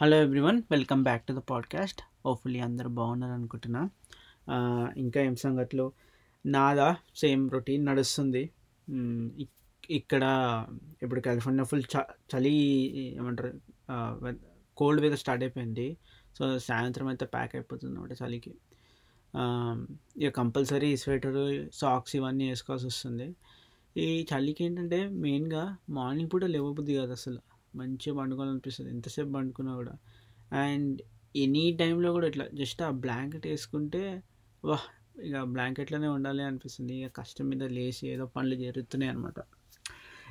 Hello everyone welcome back to the podcast hopefully అందరూ బాగున్నారు అనుకుంటున్నా. ఇంకా ఏం సంగతులు? నాదా సేమ్ రొటీన్ నడుస్తుంది. ఇక్కడ ఇప్పుడు కాలిఫోర్నియా ఫుల్ చ చలి ఏమంటారు కోల్డ్ వేద స్టార్ట్ అయిపోయింది. సో సాయంత్రం అయితే ప్యాక్ అయిపోతుంది అనమాట చలికి. ఇక కంపల్సరీ స్వెటర్ సాక్స్ ఇవన్నీ వేసుకోవాల్సి వస్తుంది. ఈ చలికి ఏంటంటే మెయిన్గా మార్నింగ్ పూట లేవబుద్ధి కాదు అసలు. మంచిగా పండుకోవాలనిపిస్తుంది. ఎంతసేపు పండుకున్నా కూడా. అండ్ ఎనీ టైంలో కూడా ఇట్లా జస్ట్ ఆ బ్లాంకెట్ వేసుకుంటే వాహ్! ఇక బ్లాంకెట్లోనే ఉండాలి అనిపిస్తుంది. ఇక కష్టం మీద లేచి ఏదో పనులు జరుగుతున్నాయి అనమాట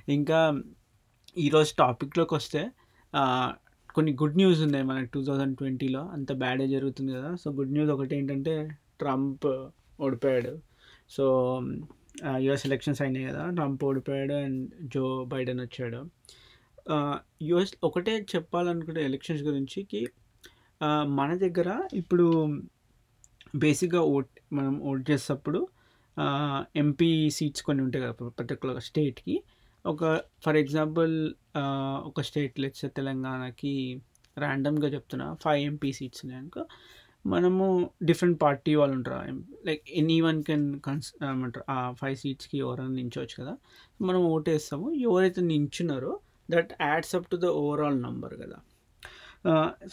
ఇంకా ఈరోజు టాపిక్లోకి వస్తే కొన్ని గుడ్ న్యూస్ ఉన్నాయి మనకి టూ థౌజండ్ ట్వంటీలో. అంత బ్యాడే జరుగుతుంది కదా. సో గుడ్ న్యూస్ ఒకటి ఏంటంటే ట్రంప్ ఓడిపోయాడు. సో యుఎస్ ఎలక్షన్స్ అయినాయి కదా. ట్రంప్ ఓడిపోయాడు అండ్ జో బైడెన్ వచ్చాడు. యుఎస్ ఒకటే చెప్పాలనుకుంటే ఎలక్షన్స్ గురించికి మన దగ్గర ఇప్పుడు బేసిక్గా ఓట్ మనం ఓట్ చేసేటప్పుడు ఎంపీ సీట్స్ కొన్ని ఉంటాయి కదా పర్టికులర్ స్టేట్కి ఒక ఫర్ ఎగ్జాంపుల్ ఒక స్టేట్ లెట్స్ తెలంగాణకి ర్యాండమ్గా చెప్తున్నా ఫైవ్ ఎంపీ సీట్స్ ఉన్నాయనుకో మనము డిఫరెంట్ పార్టీ వాళ్ళు ఉంటారు. లైక్ ఎనీ వన్ కెన్ కన్స్ ఏమంటారు ఆ ఫైవ్ సీట్స్కి ఎవరైనా నించవచ్చు కదా. మనం ఓటేస్తాము ఎవరైతే నించున్నారో that adds up to the overall number కదా.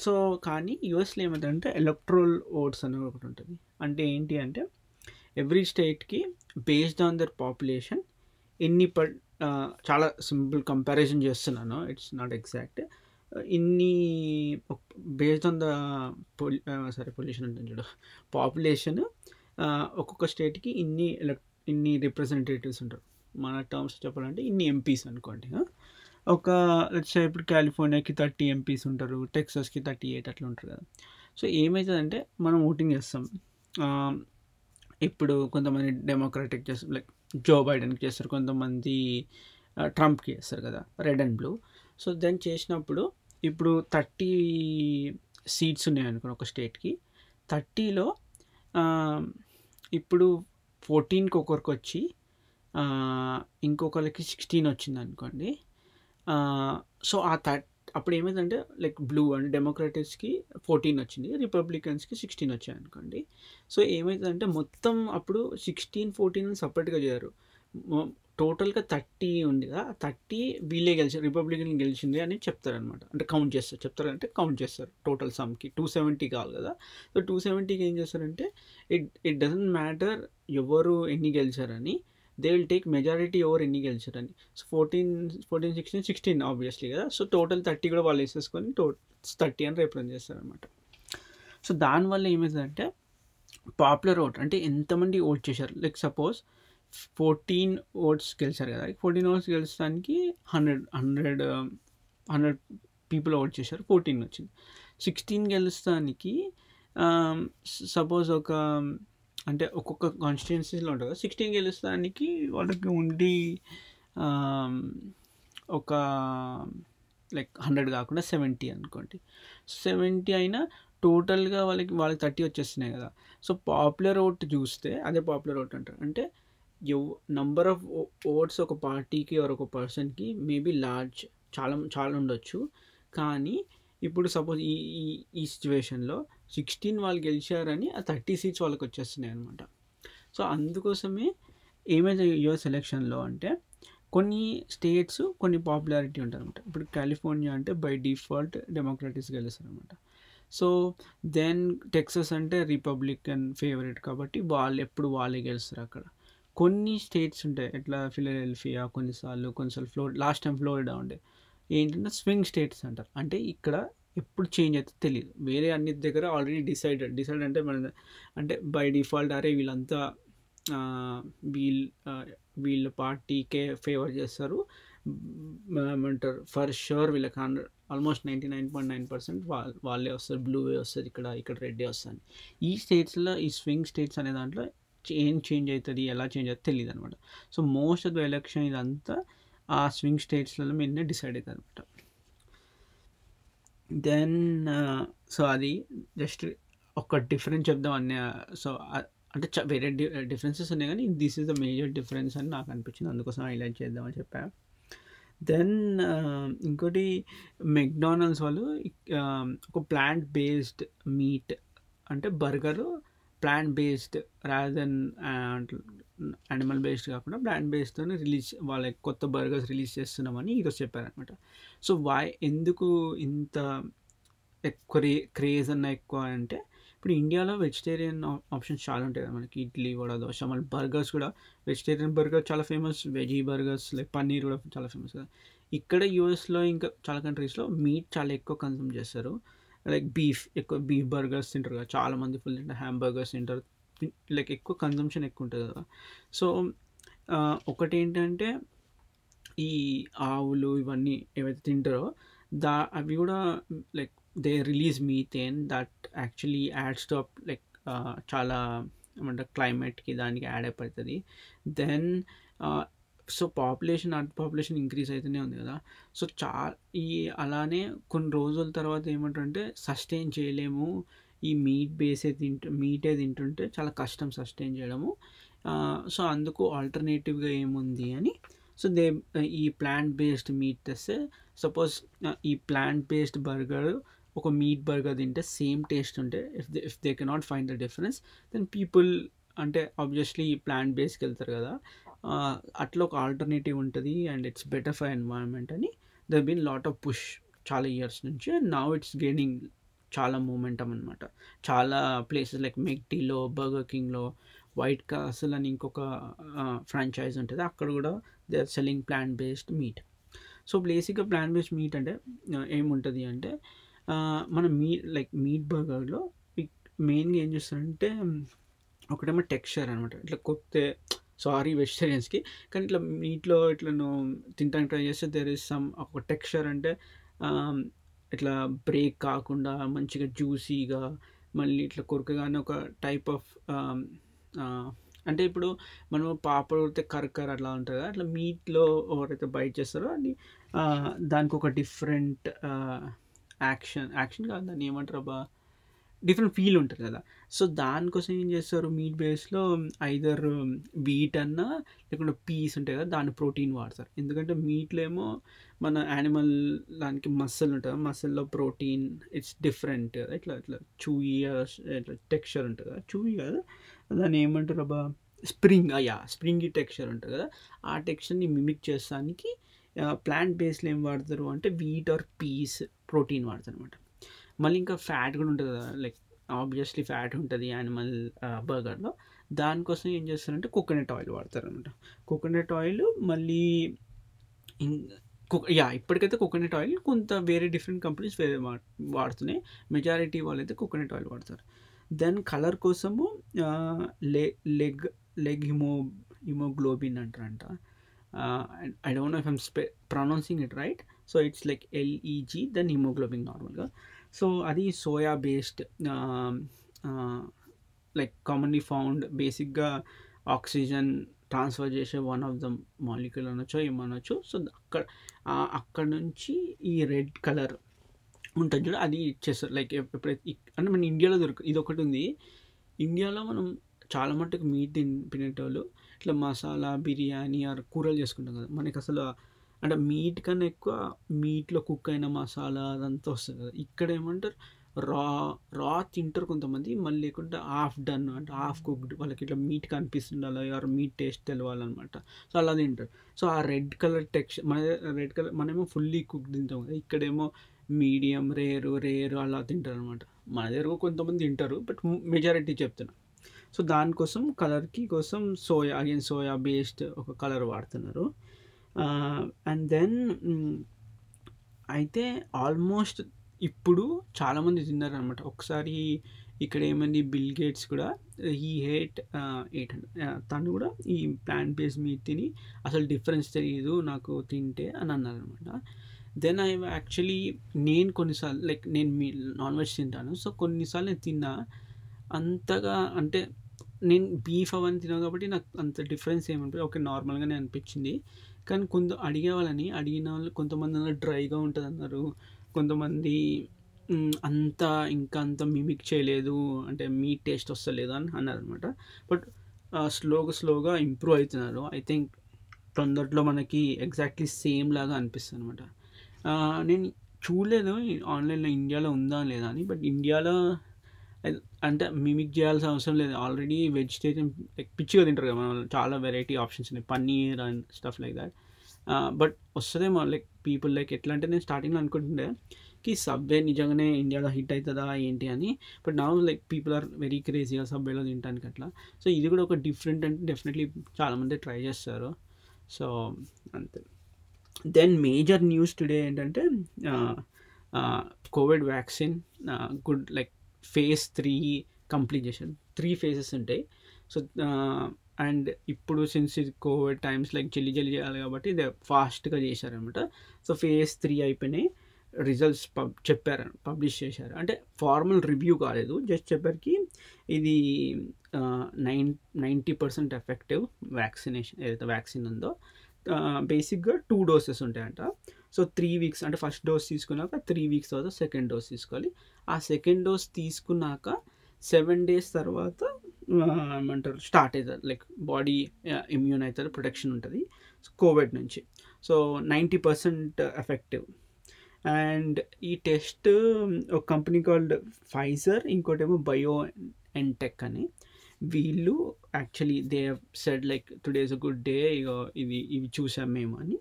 సో కానీ యుఎస్లో ఏమంటారంటే ఎలక్ట్రోల్ ఓట్స్ అనేది ఒకటి ఉంటుంది. అంటే ఏంటి అంటే ఎవ్రీ స్టేట్కి బేస్డ్ ఆన్ దర్ పాపులేషన్ ఎన్ని ప చాలా సింపుల్ కంపారిజన్ చేస్తున్నాను. It's not exact. ఇన్ని based on the poll sorry pollution ఉంటుంది చూడు. పాపులేషన్ ఒక్కొక్క స్టేట్కి ఇన్ని ఎలక్ ఇన్ని రిప్రజెంటేటివ్స్ ఉంటారు. మన టర్మ్స్ చెప్పాలంటే ఇన్ని ఎంపీస్ అనుకోండి ఒక వచ్చే ఇప్పుడు కాలిఫోర్నియాకి థర్టీ ఎంపీస్ ఉంటారు టెక్సస్కి థర్టీ ఎయిట్ అట్లా ఉంటారు కదా. సో ఏమవుతుందంటే మనం ఓటింగ్ చేస్తాం. ఇప్పుడు కొంతమంది డెమోక్రాటిక్ చేస్తారు లైక్ జో బైడెన్కి చేస్తారు కొంతమంది ట్రంప్కి చేస్తారు కదా red and blue so then చేసినప్పుడు ఇప్పుడు థర్టీ సీట్స్ ఉన్నాయి అనుకోండి ఒక స్టేట్కి థర్టీలో ఇప్పుడు ఫోర్టీన్కి ఒకరికి వచ్చి ఇంకొకరికి సిక్స్టీన్ వచ్చింది అనుకోండి సో ఆ థర్ట్ అప్పుడు ఏమైందంటే లైక్ బ్లూ అండ్ డెమోక్రటిక్స్కి ఫోర్టీన్ వచ్చింది రిపబ్లికన్స్కి సిక్స్టీన్ వచ్చాయి అనుకోండి. సో ఏమవుతుందంటే మొత్తం అప్పుడు సిక్స్టీన్ ఫోర్టీన్ సపరేట్గా చేయరు టోటల్గా థర్టీ ఉంది కదా థర్టీ వీళ్ళే గెలిచారు రిపబ్లికన్ గెలిచింది అని చెప్తారనమాట అంటే కౌంట్ చేస్తారు. చెప్తారంటే కౌంట్ చేస్తారు టోటల్ సమ్కి. టూ సెవెంటీ కావాలి కదా. సో టూ సెవెంటీకి ఏం చేస్తారంటే ఇట్ ఇట్ డజంట్ మ్యాటర్ ఎవరు ఎన్ని గెలిచారని they will take majority over ఎన్ని గెలిచారని so fourteen fourteen sixteen sixteen obviously కదా. సో టోటల్ థర్టీ కూడా వాళ్ళు వేసేసుకొని టో థర్టీ అని రిప్రజెంట్ చేస్తారనమాట సో దానివల్ల ఏమైందంటే పాపులర్ ఓట్ అంటే ఎంతమంది ఓట్ చేశారు? లైక్ సపోజ్ ఫోర్టీన్ ఓట్స్ గెలిచారు కదా. Fourteen votes గెలిచడానికి hundred hundred hundred people vote చేశారు. ఫోర్టీన్ వచ్చింది. సిక్స్టీన్ గెలుస్తానికి um, సపోజ్ ఒక um, అంటే ఒక్కొక్క కాన్స్టిట్యున్సీలో ఉంటుంది కదా. సిక్స్టీన్ గెలుస్తానికి వాళ్ళకి ఉండి ఒక లైక్ హండ్రెడ్ కాకుండా సెవెంటీ అనుకోండి. సెవెంటీ అయినా టోటల్గా వాళ్ళకి వాళ్ళకి థర్టీ వచ్చేస్తున్నాయి కదా. సో పాపులర్ ఓట్ చూస్తే అదే పాపులర్ ఓట్ అంటారు. అంటే ఎవ్ నంబర్ ఆఫ్ ఓట్స్ ఒక పార్టీకి ఆర్ ఒక పర్సన్కి మేబీ లార్జ్ చాలా చాలా ఉండొచ్చు. కానీ ఇప్పుడు సపోజ్ ఈ ఈ ఈ సిచ్యువేషన్లో సిక్స్టీన్ వాళ్ళు గెలిచారని ఆ థర్టీ సీట్స్ వాళ్ళకి వచ్చేస్తున్నాయి అనమాట సో అందుకోసమే ఏమైతే యుఎస్ ఎలక్షన్లో అంటే కొన్ని స్టేట్స్ కొన్ని పాపులారిటీ ఉంటారనమాట ఇప్పుడు కాలిఫోర్నియా అంటే బై డిఫాల్ట్ డెమోక్రటిక్స్ గెలుస్తారు అనమాట సో దెన్ టెక్సస్ అంటే రిపబ్లికన్ ఫేవరెట్ కాబట్టి వాళ్ళు ఎప్పుడు వాళ్ళే గెలుస్తారు అక్కడ. కొన్ని స్టేట్స్ ఉంటాయి. ఎట్లా ఫిలడెల్ఫియా కొన్నిసార్లు కొన్నిసార్లు ఫ్లో లాస్ట్ టైం ఫ్లోరిడా ఉండే. ఏంటంటే స్వింగ్ స్టేట్స్ అంటారు. అంటే ఇక్కడ ఎప్పుడు చేంజ్ అయితే తెలియదు వేరే అన్ని దగ్గర ఆల్రెడీ డిసైడెడ్ డిసైడ్ అంటే మన అంటే బై డిఫాల్ట్ అరే వీళ్ళంతా వీళ్ళ వీళ్ళ పార్టీకే ఫేవర్ చేస్తారు. ఏమంటారు? ఫర్ షూర్ వీళ్ళకి hundred almost ninety nine point nine percent వాళ్ళే వస్తారు. బ్లూవే వస్తుంది ఇక్కడ ఇక్కడ రెడ్డే వస్తుంది ఈ స్టేట్స్లో ఈ స్వింగ్ స్టేట్స్ అనే దాంట్లో ఏం చేంజ్ అవుతుంది ఎలా చేంజ్ అవుతుంది తెలియదు అనమాట so most of the election ఇదంతా ఆ స్వింగ్ స్టేట్స్లలో మీదనే డిసైడ్ అవుతుంది అనమాట దెన్ సో uh, అది జస్ట్ ఒక డిఫరెన్స్ చెప్దాం అన్న సో అంటే చ- వేరే డిఫరెన్సెస్ ఉన్నాయి కానీ this is the major difference అని నాకు అనిపించింది. అందుకోసం హైలైట్ చేద్దామని చెప్పా. దెన్ uh, ఇంకోటి మెక్‌డానల్డ్స్ వాళ్ళు ఒక ప్లాంట్ బేస్డ్ మీట్ అంటే burger plant based rather than animal based కాకుండా బ్రాండ్ బేస్డ్తోనే రిలీజ్ వాళ్ళ కొత్త బర్గర్స్ రిలీజ్ చేస్తున్నామని ఈరోజు చెప్పారనమాట. సో, వై ఎందుకు ఇంత ఎక్కువ రే క్రేజ్ అన్న ఎక్కువ అంటే, ఇప్పుడు ఇండియాలో వెజిటేరియన్ ఆప్షన్స్ చాలా ఉంటాయి కదా! మనకి ఇడ్లీ, వడ, దోశ మళ్ళీ బర్గర్స్ కూడా వెజిటేరియన్ బర్గర్ చాలా famous. Veggie burgers like paneer కూడా చాలా ఫేమస్ కదా! ఇక్కడ యూఎస్‌లో ఇంకా చాలా కంట్రీస్‌లో మీట్ చాలా ఎక్కువ కన్సూమ్ చేస్తారు. లైక్ బీఫ్ ఎక్కువ బీఫ్ బర్గర్స్ తింటారు కదా! చాలామంది ఫుల్ తింటారు. బర్గర్స్ తింటారు. లైక్ ఎక్కువ కన్జంప్షన్ ఎక్కువ ఉంటుంది కదా! సో, ఒకటి ఏంటంటే ఈ ఆవులు ఇవన్నీ ఏవైతే తింటారో దా అవి కూడా like they release methane that actually adds to like చాలా ఏమంటారు క్లైమేట్‌కి దానికి add up then so, population earth population increase అవుతూనే ఉంది కదా! సో, చా ఈ అలానే కొన్ని రోజుల తర్వాత ఏమంటారంటే సస్టైన్ చేయలేము. ఈ మీట్ బేసే తింటు మీటే తింటుంటే చాలా కష్టం సస్టైన్ చేయడము. సో, అందుకు ఆల్టర్‌నేటివ్‌గా ఏముంది అని సో, దే ఈ ప్లాంట్ బేస్డ్ మీట్ తెస్తే సపోజ్ ఈ ప్లాంట్ బేస్డ్ బర్గర్ ఒక మీట్ బర్గర్ తింటే సేమ్ టేస్ట్ ఉంటే if they if they cannot find the difference then people అంటే ఆబ్వియస్లీ ప్లాంట్ బేస్కి వెళ్తారు కదా! అట్లా ఒక ఆల్టర్‌నేటివ్ ఉంటుంది and it's better for environment అని the been lot of push చాలా ఇయర్స్ నుంచి అండ్ నౌ ఇట్స్ గెయినింగ్ చాలా మూమెంటం అనమాట. చాలా ప్లేసెస్ లైక్ మెక్టీలో బర్గర్ కింగ్‌లో, వైట్ కాసల్ అని ఇంకొక ఫ్రాంచైజ్ ఉంటుంది అక్కడ కూడా they are selling plant based meat. So, బేసిక్‌గా ప్లాంట్ బేస్డ్ మీట్ అంటే ఏముంటుంది అంటే మన మీట్ లైక్ మీట్ బర్గర్‌లో మెయిన్‌గా ఏం చేస్తారంటే ఒకటేమో టెక్స్చర్ అనమాట. ఇట్లా కొత్తే సారీ వెజిటేరియన్స్‌కి కానీ ఇట్లా మీట్‌లో ఇట్లా నువ్వు తింటానికి ట్రై చేస్తే దేర్ ఇస్ సమ్ ఒక టెక్స్చర్ అంటే ఇట్లా బ్రేక్ కాకుండా మంచిగా జ్యూసీగా మళ్ళీ ఇట్లా కొరకగానే ఒక టైప్ ఆఫ్ అంటే ఇప్పుడు మనం పాపడ్ కొడితే కరకర అట్లా ఉంటుంది కదా! అట్లా మీట్‌లో ఎవరైతే బైట్ చేస్తారో అది దానికి ఒక డిఫరెంట్ యాక్షన్ యాక్షన్ కాదు దాన్ని ఏమంటారబ్బా! డిఫరెంట్ ఫీల్ ఉంటుంది కదా! సో, దానికోసం ఏం చేస్తారు మీట్ బేస్‌లో ఐదర్ వీట్ అన్నా లేకుంటే పీస్ ఉంటాయి కదా! దాన్ని ప్రోటీన్ వాడతారు. ఎందుకంటే మీట్‌లో ఏమో మన యానిమల్ దానికి మసిల్ ఉంటుంది మసిల్‌లో ప్రోటీన్ ఇట్స్ డిఫరెంట్ ఇట్లా ఇట్లా చూయీ ఇట్లా టెక్స్చర్ ఉంటుంది కదా! చూయి కదా దాన్ని ఏమంటారబ్బా! స్ప్రింగ్ అయ్యా స్ప్రింగ్ స్ప్రింగీ టెక్స్చర్ ఉంటుంది కదా! ఆ టెక్స్చర్‌ని మిమిక్ చేస్తానికి ప్లాంట్ బేస్లో ఏం వాడతారు అంటే వీట్ ఆర్ పీస్ ప్రోటీన్ వాడతారు అనమాట మళ్ళీ ఇంకా ఫ్యాట్ కూడా ఉంటుంది కదా! లైక్ ఆబ్వియస్లీ ఫ్యాట్ ఉంటుంది యానిమల్ బర్గర్‌లో. దానికోసం ఏం చేస్తారంటే కోకోనట్ ఆయిల్ వాడతారనమాట. కోకోనట్ ఆయిల్ మళ్ళీ యా ఇప్పటికైతే కోకోనట్ ఆయిల్ కొంత వేరే డిఫరెంట్ కంపెనీస్ వేరే వా వాడుతున్నాయి. మెజారిటీ వాళ్ళైతే కోకోనట్ ఆయిల్ వాడతారు. దెన్ కలర్ కోసము ఆహ్, లెగ్ లెగ్ హిమో హిమోగ్లోబిన్ అంటారంట. I don't know if I'm spe pronouncing it right. So, it's like L E G then haemoglobin నార్మల్‌గా. సో, అది soya based like commonly found బేసిక్‌గా oxygen transfer చేసే one of the molecule అనొచ్చు ఏమనొచ్చు so, అక్కడ అక్కడ అక్కడి నుంచి ఈ రెడ్ కలర్ ఉంటుంది చూడ అది ఇచ్చేస్తారు. లైక్ ఎప్పుడైతే అంటే మన ఇండియాలో దొరక ఉంది ఇండియాలో మనం చాలా మట్టుకు మీట్ తిన్ తినేటోళ్ళు ఇట్లా మసాలా, బిర్యానీ ఆర్ కూరలు చేసుకుంటాం కదా! మనకి అసలు అంటే మీట్ కన్నా ఎక్కువ మీట్‌లో కుక్ అయిన మసాలా అదంతా వస్తుంది కదా! ఇక్కడ ఏమంటారు రా రా తింటారు కొంతమంది. మళ్ళీ లేకుంటే హాఫ్ డన్ అంటే హాఫ్ కుక్డ్ వాళ్ళకి ఇట్లా మీట్ కనిపిస్తుండాలి ఆర్ మీట్ టేస్ట్ తెలవాలనమాట. సో, అలా తింటారు. సో, ఆ రెడ్ కలర్ టెక్స్చర్ మన రెడ్ కలర్ మనమేమో ఫుల్లీ కుక్ తింటాం కదా! ఇక్కడేమో మీడియం, రేరు రేర్ అలా తింటారనమాట. మన దగ్గర కొంతమంది తింటారు. బట్ మెజారిటీ చెప్తున్నా. సో, దానికోసం కలర్‌కి కోసం సోయా అగైన్ సోయా బేస్డ్ ఒక కలర్ వాడుతున్నారు. అండ్ దెన్ అయితే ఆల్మోస్ట్ ఇప్పుడు చాలామంది తిన్నారు అనమాట ఒకసారి ఇక్కడ ఏమైంది బిల్ గేట్స్ కూడా ఈ హేట్ ఎయిట్ ఏట్ తను కూడా ఈ ప్లాంట్ బేస్ మీట్ తిని అసలు డిఫరెన్స్ తెలియదు నాకు తింటే అని అన్నారు అనమాట దెన్ ఐ యాక్చువల్లీ నేను కొన్నిసార్లు లైక్ నేను మీ నాన్ వెజ్ తింటాను. సో, కొన్నిసార్లు నేను తిన్నా. అంతగా అంటే నేను బీఫ్ అవన్నీ తిన్నాను కాబట్టి నాకు అంత డిఫరెన్స్ ఏమనిపియలేదు. ఓకే. నార్మల్‌గానే అనిపించింది. కానీ కొంత అడిగే వాళ్ళని అడిగిన వాళ్ళు కొంతమంది డ్రైగా ఉంటదన్నారు. కొంతమంది అంత ఇంకా అంత మిమిక్ చేయలేదు. అంటే మీట్ టేస్ట్ వస్తలేదు అని అన్నారనమాట. బట్ స్లోగా స్లోగా ఇంప్రూవ్ అవుతున్నారు ఐ థింక్ తొందరలో మనకి ఎగ్జాక్ట్లీ సేమ్ లాగా అనిపిస్తుంది అనమాట నేను చూడలేదు ఆన్లైన్లో ఇండియాలో ఉందా లేదా అని బట్ ఇండియాలో అంటే మిమిక్ చేయాల్సిన అవసరం లేదు. ఆల్రెడీ వెజిటేరియన్ లైక్ పిచ్చిగా తింటారు కదా మనం చాలా వెరైటీ ఆప్షన్స్ ఉన్నాయి. Paneer and stuff like that. But వస్తుందేమో లైక్ పీపుల్ లైక్ ఎట్లా అంటే నేను స్టార్టింగ్లో అనుకుంటుండే కి సబ్వే నిజంగానే ఇండియాలో హిట్ అవుతుందా ఏంటి అని. బట్ నా లైక్ పీపుల్ ఆర్ వెరీ క్రేజీగా సబ్వేలో తినడానికి అట్లా. సో ఇది కూడా ఒక డిఫరెంట్ అంటే డెఫినెట్లీ చాలామంది ట్రై చేస్తారు. సో అంతే. దెన్ మేజర్ న్యూస్ టుడే ఏంటంటే COVID vaccine good like phase three complete చేశారు. త్రీ ఫేజెస్ ఉంటాయి. సో అండ్ ఇప్పుడు సిన్స్ ఇది కోవిడ్ టైమ్స్ లైక్ జల్లి జల్లి చేయాలి కాబట్టి ఇది ఫాస్ట్గా చేశారనమాట సో ఫేజ్ త్రీ అయిపోయినాయి. రిజల్ట్స్ పబ్ చెప్పారు పబ్లిష్ చేశారు. అంటే ఫార్మల్ రివ్యూ కాలేదు. జస్ట్ చెప్పరికి ఇది nine ninety percent effective vaccination ఏదైతే వ్యాక్సిన్ ఉందో బేసిక్గా టూ డోసెస్ ఉంటాయంట. సో త్రీ వీక్స్ అంటే ఫస్ట్ డోస్ తీసుకున్నాక త్రీ వీక్స్ తర్వాత సెకండ్ డోస్ తీసుకోవాలి. ఆ సెకండ్ డోస్ తీసుకున్నాక సెవెన్ డేస్ తర్వాత ఏమంటారు స్టార్ట్ అవుతుంది. లైక్ బాడీ ఇమ్యూన్ అవుతుంది ప్రొటెక్షన్ ఉంటుంది. కోవిడ్ నుంచి. So ninety percent effective. And ఈ టెస్ట్ ఒక కంపెనీ కాల్డ్ ఫైజర్ ఇంకోటేమో బయో అండ్ టెక్ అని. వీళ్ళు actually they said like today is a good day ఇక ఇది ఇవి చూసాం మేము అని.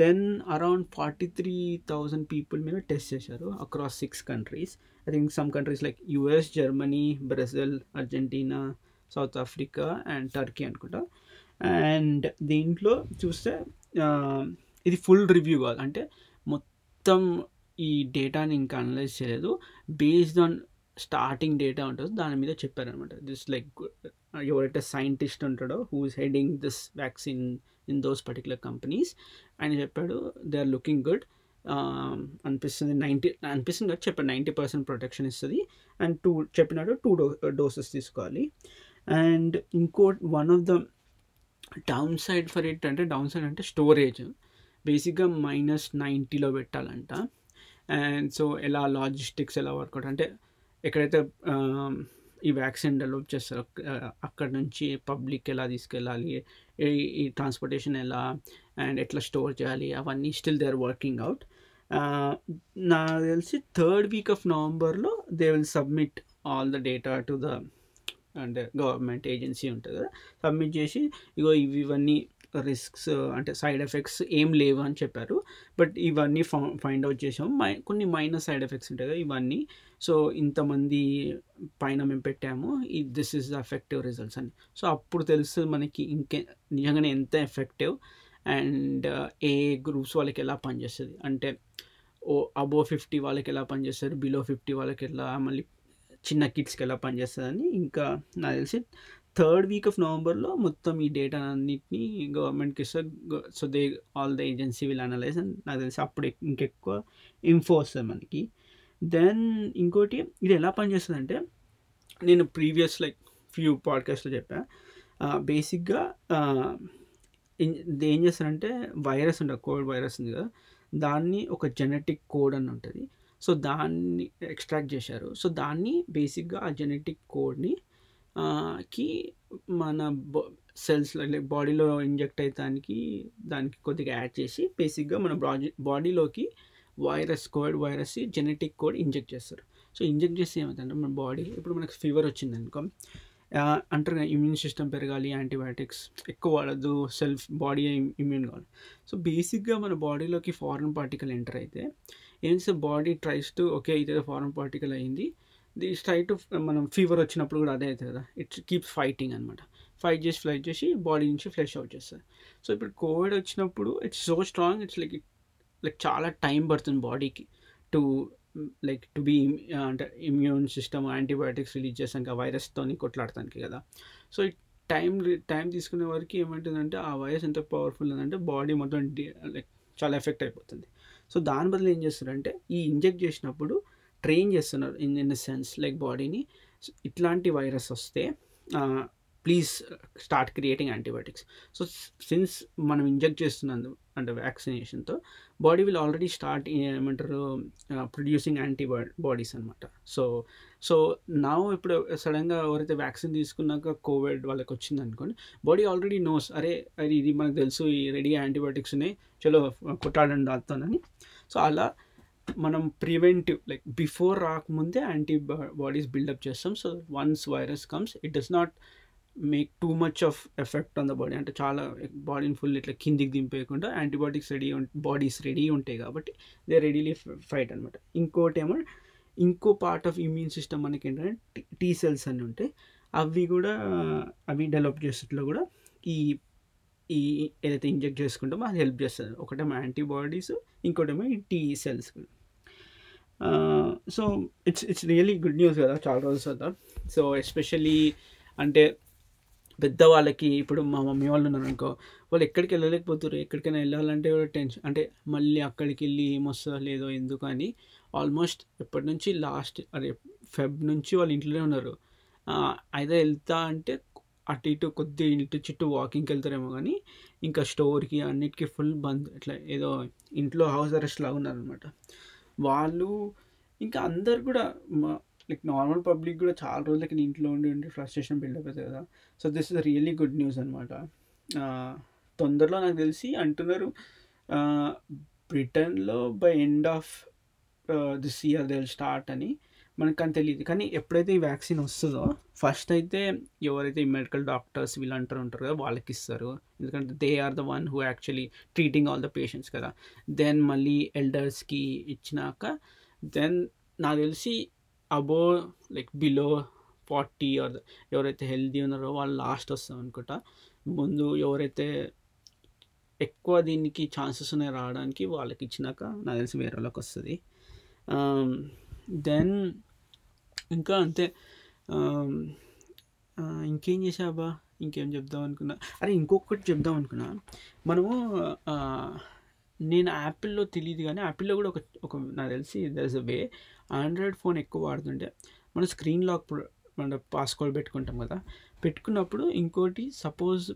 Then around forty three thousand people మీద టెస్ట్ చేశారు across six countries I think some countries like US Germany Brazil Argentina South Africa and Turkey అనుకుంటా. And దీంట్లో చూస్తే ఇది ఫుల్ రివ్యూ కాదు. అంటే మొత్తం ఈ డేటాని ఇంకా అనలైజ్ చేయలేదు. బేస్డ్ ఆన్ స్టార్టింగ్ డేటా ఉంటుంది దాని మీద చెప్పారనమాట దిస్ లైక్ ఎవరైతే సైంటిస్ట్ ఉంటాడో who is heading this vaccine in those particular companies ఆయన చెప్పాడు దే ఆర్ లుకింగ్ గుడ్ అనిపిస్తుంది నైంటీ అనిపిస్తుంది కదా చెప్పాడు నైంటీ పర్సెంట్ ప్రొటెక్షన్ ఇస్తుంది. అండ్ టూ చెప్పినాడు టూ డో డోసెస్ తీసుకోవాలి. అండ్ ఇంకో one of the down side for it అంటే డౌన్ సైడ్ అంటే స్టోరేజ్ బేసిక్గా మైనస్ నైంటీలో పెట్టాలంట. అండ్ సో ఎలా లాజిస్టిక్స్ ఎలా వర్కౌట్ అంటే ఎక్కడైతే um, ఈ వ్యాక్సిన్ డెవలప్ చేస్తారో అక్కడ నుంచి పబ్లిక్ ఎలా తీసుకెళ్ళాలి? ఈ ట్రాన్స్పోర్టేషన్ ఎలా అండ్ ఎట్లా స్టోర్ చేయాలి అవన్నీ still they are working out నాకు తెలిసి థర్డ్ వీక్ ఆఫ్ నవంబర్లో they will submit all the data to the అంటే గవర్నమెంట్ ఏజెన్సీ ఉంటుంది కదా సబ్మిట్ చేసి ఇగో ఇవి ఇవన్నీ రిస్క్స్ uh, అంటే సైడ్ ఎఫెక్ట్స్ ఏం లేవు అని చెప్పారు. బట్ ఇవన్నీ ఫైండ్ అవుట్ చేసాము మై కొన్ని మైనస్ సైడ్ ఎఫెక్ట్స్ ఉంటాయి కదా ఇవన్నీ. సో ఇంతమంది పైన మేము పెట్టాము. ఈ this is the effective results అని. సో అప్పుడు తెలుస్తుంది మనకి ఇంకే నిజంగానే ఎంత ఎఫెక్టివ్ అండ్ uh, ఏ గ్రూప్స్ వాళ్ళకి ఎలా పనిచేస్తుంది. అంటే ఓ అబో ఫిఫ్టీ వాళ్ళకి ఎలా పనిచేస్తారు బిలో ఫిఫ్టీ వాళ్ళకి ఎలా మళ్ళీ చిన్న కిడ్స్కి ఎలా పనిచేస్తుందని ఇంకా నాకు తెలిసి థర్డ్ వీక్ ఆఫ్ నవంబర్లో మొత్తం ఈ డేటా అన్నింటినీ గవర్నమెంట్కి ఇస్తే so they all the agency will analyse and నాకు తెలిసి అప్పుడు ఇంకెక్కువ ఇన్ఫో వస్తుంది మనకి. దెన్ ఇంకోటి ఇది ఎలా పనిచేస్తుంది అంటే నేను ప్రీవియస్ లైక్ ఫ్యూ పాడ్కాస్ట్లో చెప్పా. బేసిక్గా ఏం చేస్తారంటే వైరస్ ఉంటుంది కోవిడ్ వైరస్ ఉంది కదా దాన్ని ఒక జెనెటిక్ కోడ్ అని ఉంటుంది. సో దాన్ని ఎక్స్ట్రాక్ట్ చేశారు. సో దాన్ని బేసిక్గా ఆ జెనెటిక్ కోడ్ని కి మన సెల్స్ లైక్ బాడీలో ఇంజెక్ట్ అయ్యడానికి దానికి కొద్దిగా యాడ్ చేసి బేసిక్గా మన బాడీ బాడీలోకి virus code virus genetic code inject చేస్తారు. సో ఇంజెక్ట్ చేస్తే ఏమవుతుందంటే మన బాడీ ఇప్పుడు మనకు ఫీవర్ వచ్చింది అనుకో అంటారు ఇమ్యూన్ సిస్టమ్ పెరగాలి యాంటీబయాటిక్స్ ఎక్కువ వాడద్దు సెల్ఫ్ బాడీ ఇమ్యూన్ కావాలి. సో బేసిక్గా మన బాడీలోకి ఫారెన్ పార్టికల్ ఎంటర్ అయితే ఏం sir body tries to okay ఇదే ఫారెన్ పార్టికల్ అయింది ది ట్రై టు మనం ఫీవర్ వచ్చినప్పుడు కూడా అదే అవుతుంది కదా. ఇట్స్ కీప్స్ ఫైటింగ్ అనమాట ఫైట్ చేసి ఫ్లైట్ చేసి బాడీ నుంచి ఫ్లెష్ అవుట్ చేస్తుంది. సో ఇప్పుడు కోవిడ్ వచ్చినప్పుడు it's so strong it's like like చాలా టైం పడుతుంది బాడీకి టు లైక్ టు బీ అంటే ఇమ్యూన్ సిస్టమ్ యాంటీబయాటిక్స్ రిలీజ్ చేసాక వైరస్తో కొట్లాడటానికి కదా. సో టైం టైం తీసుకునే వరకు ఏమంటుందంటే ఆ వైరస్ ఎంత పవర్ఫుల్ ఉందంటే బాడీ మొత్తం లైక్ చాలా ఎఫెక్ట్ అయిపోతుంది. సో దాని బదులు ఏం చేస్తారంటే ఈ ఇంజెక్ట్ చేసినప్పుడు ట్రైన్ చేస్తున్నారు in in the sense like బాడీని. ఇట్లాంటి వైరస్ వస్తే please start creating antibiotics. So since మనం ఇంజెక్ట్ చేస్తున్నందు అంటే వ్యాక్సినేషన్తో బాడీ విల్ ఆల్రెడీ స్టార్ట్ ఏమంటారు ప్రొడ్యూసింగ్ యాంటీబా బాడీస్ అనమాట సో సో నా ఇప్పుడు సడన్గా ఎవరైతే వ్యాక్సిన్ తీసుకున్నాక కోవిడ్ వాళ్ళకి వచ్చింది అనుకోండి బాడీ ఆల్రెడీ నోస్ అరే అది ఇది మనకు తెలుసు ఈ రెడీ యాంటీబయాటిక్స్ ఉన్నాయి చలో కొట్టాడండి దాంతోనని. సో అలా మనం ప్రివెంటివ్ లైక్ బిఫోర్ రాకముందే యాంటీ బాడీస్ బిల్డప్ చేస్తాం. So once virus comes it does not make too much of effect on the body అంటే చాలా బాడీని ఫుల్ ఇట్లా కిందికి దింపేయకుండా యాంటీబయాటిక్స్ రెడీ బాడీస్ రెడీ ఉంటాయి కాబట్టి దే రెడీలీ ఫైట్ అనమాట ఇంకోటి ఏమో ఇంకో పార్ట్ ఆఫ్ ఇమ్యూన్ సిస్టమ్ మనకి ఏంటంటే టీ సెల్స్ అని ఉంటాయి. అవి కూడా అవి డెవలప్ చేసేట్లో కూడా ఈ ఈ ఏదైతే ఇంజెక్ట్ చేసుకుంటామో అది హెల్ప్ చేస్తుంది. ఒకటేమో యాంటీబాడీస్ ఇంకోటేమో ఈ T cells so it's it's really good news కదా చాలా రోజుల తర్వాత. సో ఎస్పెషల్లీ అంటే పెద్దవాళ్ళకి ఇప్పుడు మా మమ్మీ వాళ్ళు ఉన్నారు అనుకో వాళ్ళు ఎక్కడికి వెళ్ళలేకపోతారు ఎక్కడికైనా వెళ్ళాలంటే కూడా టెన్షన్ అంటే మళ్ళీ అక్కడికి వెళ్ళి ఏమొస్తా లేదో ఎందుకు అని ఆల్మోస్ట్ ఎప్పటి నుంచి లాస్ట్ అదే ఫెబ్ నుంచి వాళ్ళు ఇంట్లోనే ఉన్నారు. అయితే వెళ్తా అంటే అటు ఇటు కొద్ది ఇంటి చుట్టూ వాకింగ్కి వెళ్తారేమో కానీ ఇంకా స్టోర్కి అన్నిటికీ ఫుల్ బంద్ ఇట్లా ఏదో ఇంట్లో హౌస్ అరెస్ట్ లాగా ఉన్నారనమాట వాళ్ళు ఇంకా అందరు కూడా లైక్ నార్మల్ పబ్లిక్ కూడా చాలా రోజులకి ఇంట్లో ఉండి ఉండి ఫ్రస్ట్రేషన్ బిల్డప్ అవుతుంది కదా. So this is really good news అనమాట తొందరలో నాకు తెలిసి అంటున్నారు బ్రిటన్లో by end of this year they start అని. మనకు కానీ తెలియదు కానీ ఎప్పుడైతే ఈ వ్యాక్సిన్ వస్తుందో ఫస్ట్ అయితే ఎవరైతే ఈ మెడికల్ డాక్టర్స్ వీళ్ళంటారు ఉంటారు కదా వాళ్ళకి ఇస్తారు ఎందుకంటే they are the one who actually treating all the patients కదా. దెన్ మళ్ళీ ఎల్డర్స్కి ఇచ్చినాక దెన్ నాకు తెలిసి above like below forty or ఎవరైతే హెల్దీ ఉన్నారో వాళ్ళు లాస్ట్ వస్తాం అనుకుంటా. ముందు ఎవరైతే ఎక్కువ దీనికి ఛాన్సెస్ ఉన్నాయి రావడానికి వాళ్ళకి ఇచ్చినాక నాకు తెలిసి వేరే వాళ్ళకి వస్తుంది. దెన్ ఇంకా అంతే ఇంకేం చేసావా ఇంకేం చెప్దాం అనుకున్నా. అరే ఇంకొకటి చెప్దాం అనుకున్నా. మనము నేను యాపిల్లో తెలియదు కానీ యాపిల్లో కూడా ఒక ఒక నాకు తెలిసి దర్స్ అ వే ఆండ్రాయిడ్ ఫోన్ ఎక్కువ వాడుతుంటే మనం స్క్రీన్ లాక్ మన పాస్కోడ్ పెట్టుకుంటాం కదా. పెట్టుకున్నప్పుడు ఇంకోటి సపోజ్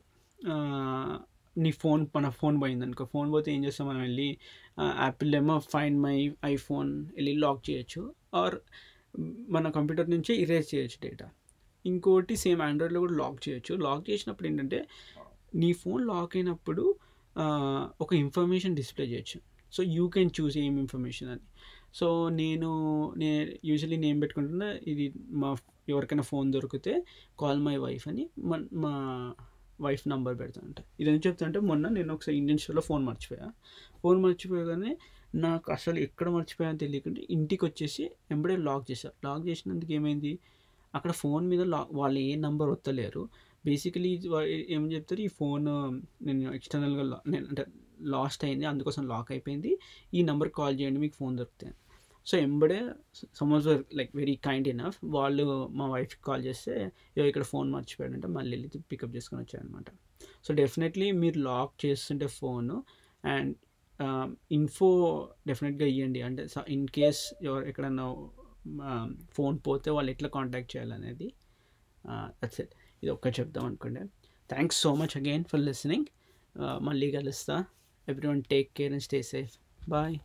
నీ ఫోన్ మన ఫోన్ పోయింది అనుకో ఫోన్ పోతే ఏం చేస్తాం మనం వెళ్ళి యాపిల్ ఏమో ఫైండ్ మై ఐఫోన్ వెళ్ళి లాక్ చేయొచ్చు ఆర్ మన కంప్యూటర్ నుంచే ఇరేజ్ చేయొచ్చు డేటా ఇంకోటి సేమ్ ఆండ్రాయిడ్లో కూడా లాక్ చేయొచ్చు. లాక్ చేసినప్పుడు ఏంటంటే నీ ఫోన్ లాక్ అయినప్పుడు ఒక ఇన్ఫర్మేషన్ డిస్ప్లే చేయొచ్చు. సో యూ కెన్ చూస్ ఏం ఇన్ఫర్మేషన్ అని. సో నేను నేను యూజువలీ నేను పెట్టుకుంటున్నా ఇది మా ఎవరికైనా ఫోన్ దొరికితే కాల్ మై వైఫ్ అని మా వైఫ్ నెంబర్ పెడతానంట ఇదేం చెప్తానంటే మొన్న నేను ఒకసారి ఇండియన్ స్టోర్లో ఫోన్ మర్చిపోయా. ఫోన్ మర్చిపోయగానే నాకు అసలు ఎక్కడ మర్చిపోయాను తెలియకుండా ఇంటికి వచ్చేసి ఎంబడే లాక్ చేశారు లాక్ చేసినందుకు ఏమైంది? అక్కడ ఫోన్ మీద లాక్ వాళ్ళు ఏ నెంబర్ వత్తలేరు బేసికలీ ఏం చెప్తారు? ఈ ఫోన్ నేను ఎక్స్టర్నల్గా నేను అంటే లాస్ట్ అయింది అందుకోసం లాక్ అయిపోయింది. ఈ నెంబర్కి కాల్ చేయండి మీకు ఫోన్ దొరుకుతాయి సో ఎంబడే సమ్మర్స్ లైక్ వెరీ కైండ్ ఇనఫ్ వాళ్ళు మా వైఫ్కి కాల్ చేస్తే ఇక్కడ ఫోన్ మర్చిపోయాడంటే మళ్ళీ వెళ్ళి పికప్ చేసుకొని వచ్చాయనమాట సో డెఫినెట్లీ మీరు లాక్ చేస్తుంటే ఫోన్ అండ్ ఇన్ఫో డెఫినెట్గా ఇవ్వండి అంటే ఇన్ కేస్ ఎవరు ఎక్కడన్నా um, ఫోన్ పోతే వాళ్ళు ఎట్లా కాంటాక్ట్ చేయాలనేది దట్స్ ఇట్ ఇది ఒక్క చెప్దాం అనుకోండి. Thanks so much again for listening మళ్ళీ కలుస్తా. Everyone take care and stay safe bye